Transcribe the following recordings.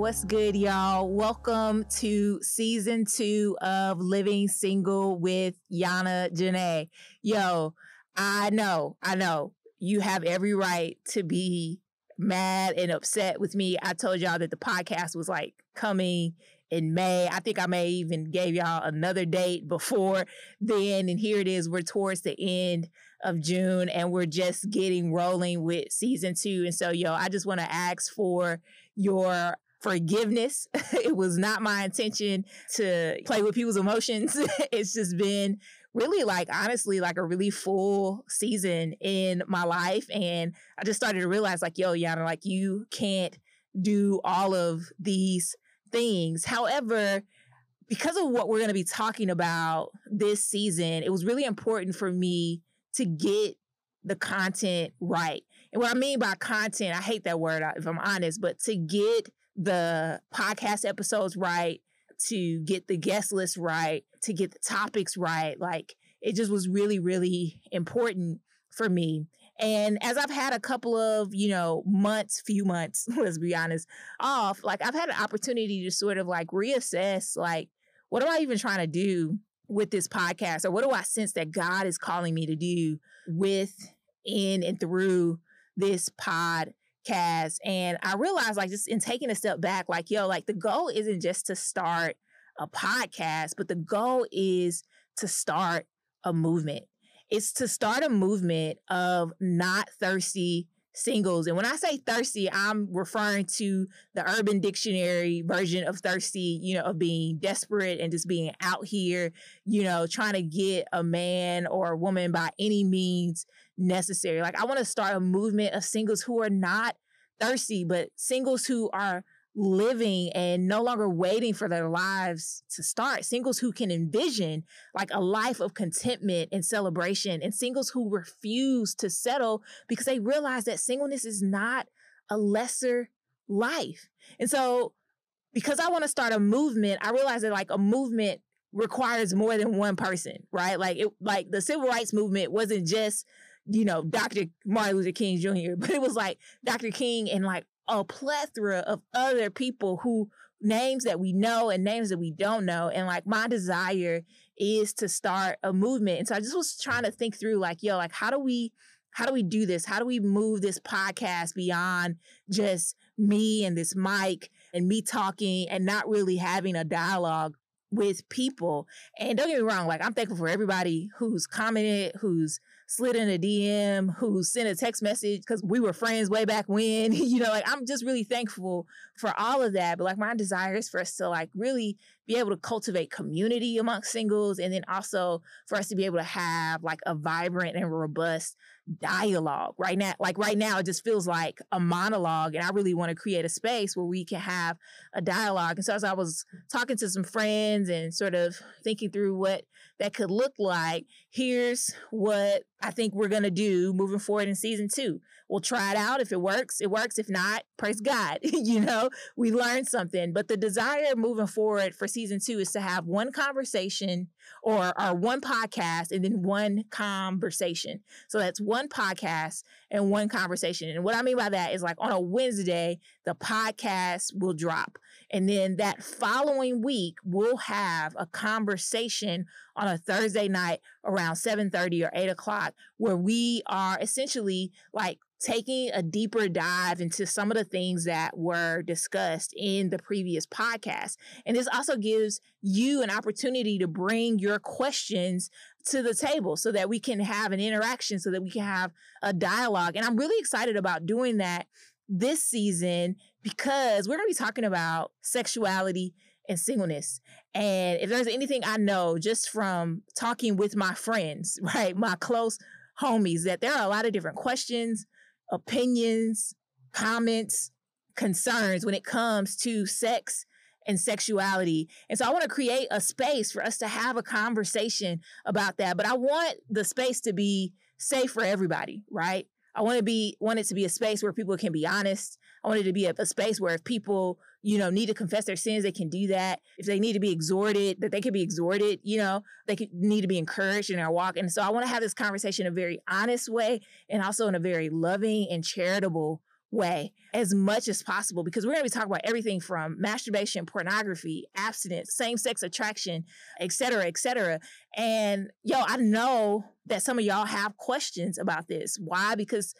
what's good, y'all? Welcome to season two of Living Single with Yana Jenay. Yo, I know, I know you have every right to be mad and upset with me. I told y'all that the podcast was like coming in May. I think I may even gave y'all another date before then. And here it is. We're towards the end of June and we're just getting rolling with season two. And so, yo, I just want to ask for your forgiveness. it was not my intention to play with people's emotions. it's just been really like honestly like a really full season in my life and I just started to realize like yo Yana like you can't do all of these things. However, because of what we're going to be talking about this season, it was really important for me to get the content right. And what I mean by content, I hate that word if I'm honest, but to get the podcast episodes right, to get the guest list right, to get the topics right, like it just was really, really important for me. And as I've had a couple of, you know, months, few months, let's be honest, off, like I've had an opportunity to sort of like reassess, like, what am I even trying to do with this podcast? Or what do I sense that God is calling me to do with, in, and through this podcast? And I realized, like, just in taking a step back, like, yo, like the goal isn't just to start a podcast, but the goal is to start a movement. It's to start a movement of not thirsty singles. And when I say thirsty, I'm referring to the urban dictionary version of thirsty, you know, of being desperate and just being out here, you know, trying to get a man or a woman by any means necessary. Like I want to start a movement of singles who are not thirsty, but singles who are living and no longer waiting for their lives to start. Singles who can envision like a life of contentment and celebration, and singles who refuse to settle because they realize that singleness is not a lesser life. And so, because I want to start a movement, I realize that like a movement requires more than one person, right? Like it, like the civil rights movement wasn't just you know, Dr. Martin Luther King Jr., but it was like Dr. King and like a plethora of other people who names that we know and names that we don't know. And like my desire is to start a movement. And so I just was trying to think through like, yo, like how do we how do we do this? How do we move this podcast beyond just me and this mic and me talking and not really having a dialogue with people? And don't get me wrong, like I'm thankful for everybody who's commented, who's slid in a DM, who sent a text message because we were friends way back when. you know, like I'm just really thankful for all of that. But like my desire is for us to like really be able to cultivate community amongst singles and then also for us to be able to have like a vibrant and robust dialogue right now like right now it just feels like a monologue and i really want to create a space where we can have a dialogue and so as i was talking to some friends and sort of thinking through what that could look like here's what i think we're going to do moving forward in season two. We'll try it out. If it works it works. If not praise god. You know we learned something. But the desire moving forward for season two is to have one conversation or, or one podcast and then one conversation. So that's one podcast and one conversation. And what I mean by that is like on a Wednesday, the podcast will drop. And then that following week, we'll have a conversation on a Thursday night around 7:30 or 8 o'clock, where we are essentially like taking a deeper dive into some of the things that were discussed in the previous podcast. And this also gives you an opportunity to bring your questions to the table so that we can have an interaction, so that we can have a dialogue. And I'm really excited about doing that this season because we're going to be talking about sexuality and singleness. And if there's anything I know just from talking with my friends, right, my close homies, that there are a lot of different questions, opinions, comments, concerns when it comes to sex and sexuality. And so I want to create a space for us to have a conversation about that. But I want the space to be safe for everybody, right? I want to be want it to be a space where people can be honest. I want it to be a, a, space where if people, you know, need to confess their sins, they can do that. If they need to be exhorted, that they can be exhorted, you know, they could need to be encouraged in their walk. And so I want to have this conversation in a very honest way and also in a very loving and charitable way as much as possible because we're going to be talking about everything from masturbation, pornography, abstinence, same-sex attraction, etc., cetera, et cetera. And yo, I know that some of y'all have questions about this. Why? Because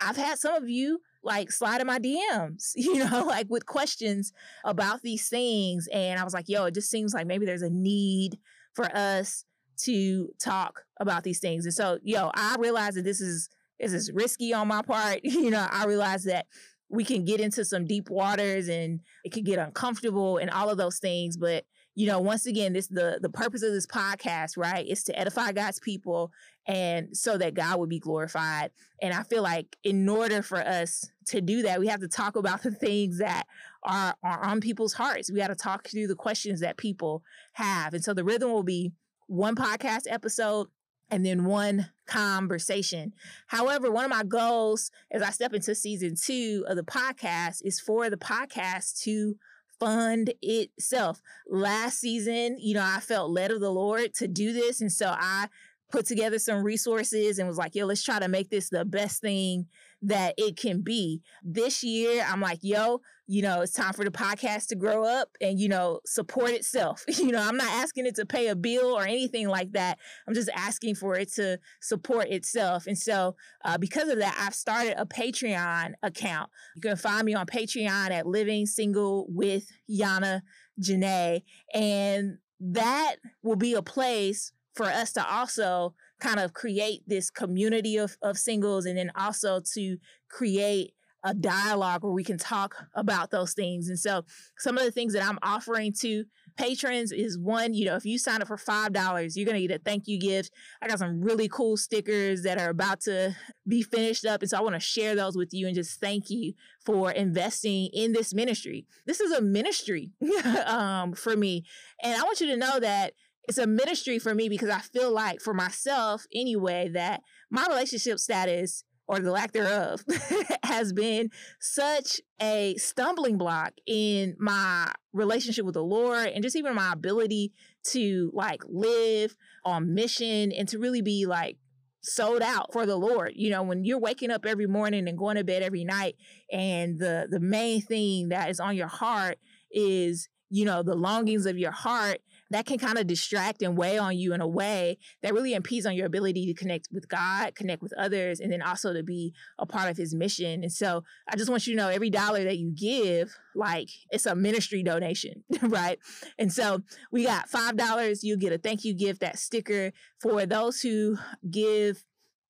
I've had some of you like slide in my DMs, you know, like with questions about these things. And I was like, yo, it just seems like maybe there's a need for us to talk about these things. And so, yo, I realize that this is this is risky on my part. You know, I realize that we can get into some deep waters and it can get uncomfortable and all of those things. But you know, once again, this the the purpose of this podcast, right, is to edify God's people and so that God would be glorified. And I feel like in order for us to do that, we have to talk about the things that are are on people's hearts. We got to talk through the questions that people have. And so the rhythm will be one podcast episode and then one conversation. However, one of my goals as I step into season two of the podcast is for the podcast to fund itself. Last season, you know, I felt led of the Lord to do this. And so I put together some resources and was like, yo, let's try to make this the best thing that it can be. This year, I'm like, yo, you know, it's time for the podcast to grow up and, you know, support itself. You know, I'm not asking it to pay a bill or anything like that. I'm just asking for it to support itself. And so, uh, because of that, I've started a Patreon account. You can find me on Patreon at Living Single with Yana Jenay. And that will be a place for us to also kind of create this community of, of singles and then also to create a dialogue where we can talk about those things. And so some of the things that I'm offering to patrons is one, you know, if you sign up for $5, you're going to get a thank you gift. I got some really cool stickers that are about to be finished up. And so I want to share those with you and just thank you for investing in this ministry. This is a ministry um, for me. And I want you to know that it's a ministry for me because I feel like for myself anyway that my relationship status or the lack thereof has been such a stumbling block in my relationship with the Lord and just even my ability to like live on mission and to really be like sold out for the Lord. You know, when you're waking up every morning and going to bed every night and the the main thing that is on your heart is, you know, the longings of your heart that can kind of distract and weigh on you in a way that really impedes on your ability to connect with God, connect with others, and then also to be a part of his mission. And so I just want you to know every dollar that you give, like it's a ministry donation, right? And so we got $5, you get a thank you gift, that sticker. For those who give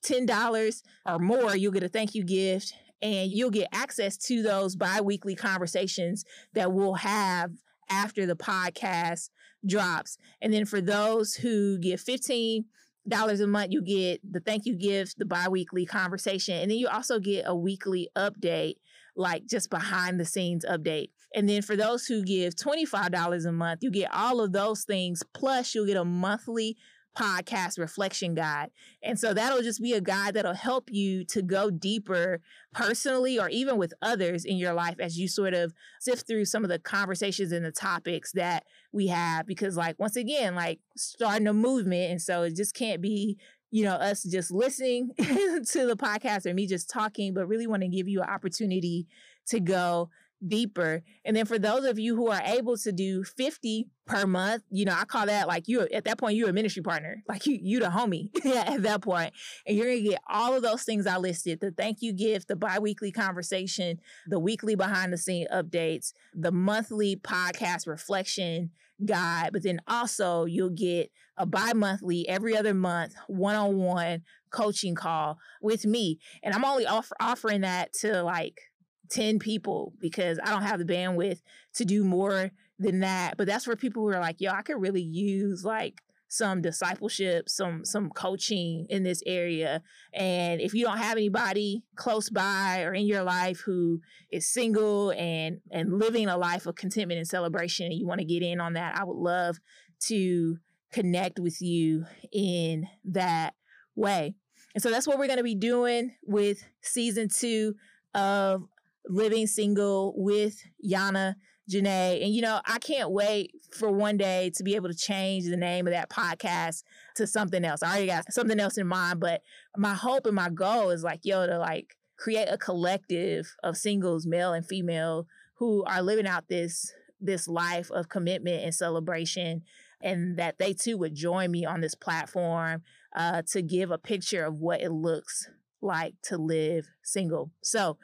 $10 or more, you'll get a thank you gift and you'll get access to those bi-weekly conversations that we'll have after the podcast drops. And then for those who give 15 dollars a month, you get the thank you gift, the bi-weekly conversation, and then you also get a weekly update, like just behind the scenes update. And then for those who give $25 a month, you get all of those things, plus you'll get a monthly podcast reflection guide. And so that'll just be a guide that'll help you to go deeper personally or even with others in your life as you sort of sift through some of the conversations and the topics that we have. Because, like, once again, like starting a movement. And so it just can't be you know, us just listening to the podcast or me just talking, but really want to give you an opportunity to go deeper. And then for those of you who are able to do 50 per month, you know, I call that like you at that point you're a ministry partner. Like you you the homie at that point. And you're gonna get all of those things I listed, the thank you gift, the bi-weekly conversation, the weekly behind the scene updates, the monthly podcast reflection guide, but then also you'll get a bi-monthly every other month one-on-one coaching call with me. And I'm only offer, offering that to like 10 people because I don't have the bandwidth to do more than that. But that's for people who are like, yo, I could really use like some discipleship, some some coaching in this area. And if you don't have anybody close by or in your life who is single and and living a life of contentment and celebration and you want to get in on that, I would love to connect with you in that way. And so that's what we're going to be doing with season 2 of living single with Yana Jenay. And, you know, I can't wait for one day to be able to change the name of that podcast to something else. I already got something else in mind, but my hope and my goal is like, yo, to like create a collective of singles, male and female, who are living out this this life of commitment and celebration and that they too would join me on this platform uh, to give a picture of what it looks like to live single. So,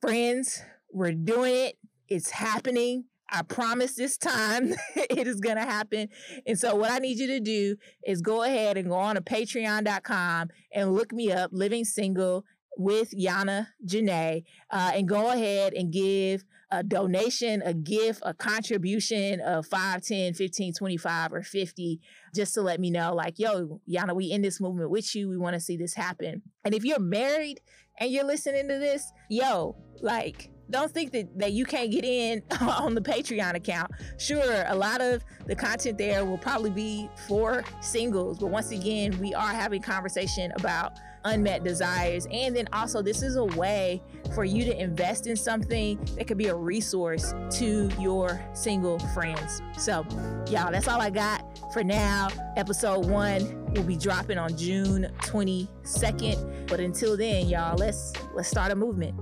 friends, we're doing it. It's happening. I promise this time it is going to happen. And so, what I need you to do is go ahead and go on to patreon.com and look me up, Living Single with Yana Jenay, uh, and go ahead and give a donation, a gift, a contribution of 5, 10, 15, 25, or 50, just to let me know, like, yo, Yana, we in this movement with you. We want to see this happen. And if you're married and you're listening to this, yo, like, don't think that, that you can't get in on the Patreon account. Sure, a lot of the content there will probably be for singles, but once again, we are having conversation about unmet desires. And then also, this is a way for you to invest in something that could be a resource to your single friends. So, y'all, that's all I got for now. Episode one will be dropping on June 22nd. But until then, y'all, let's let's start a movement.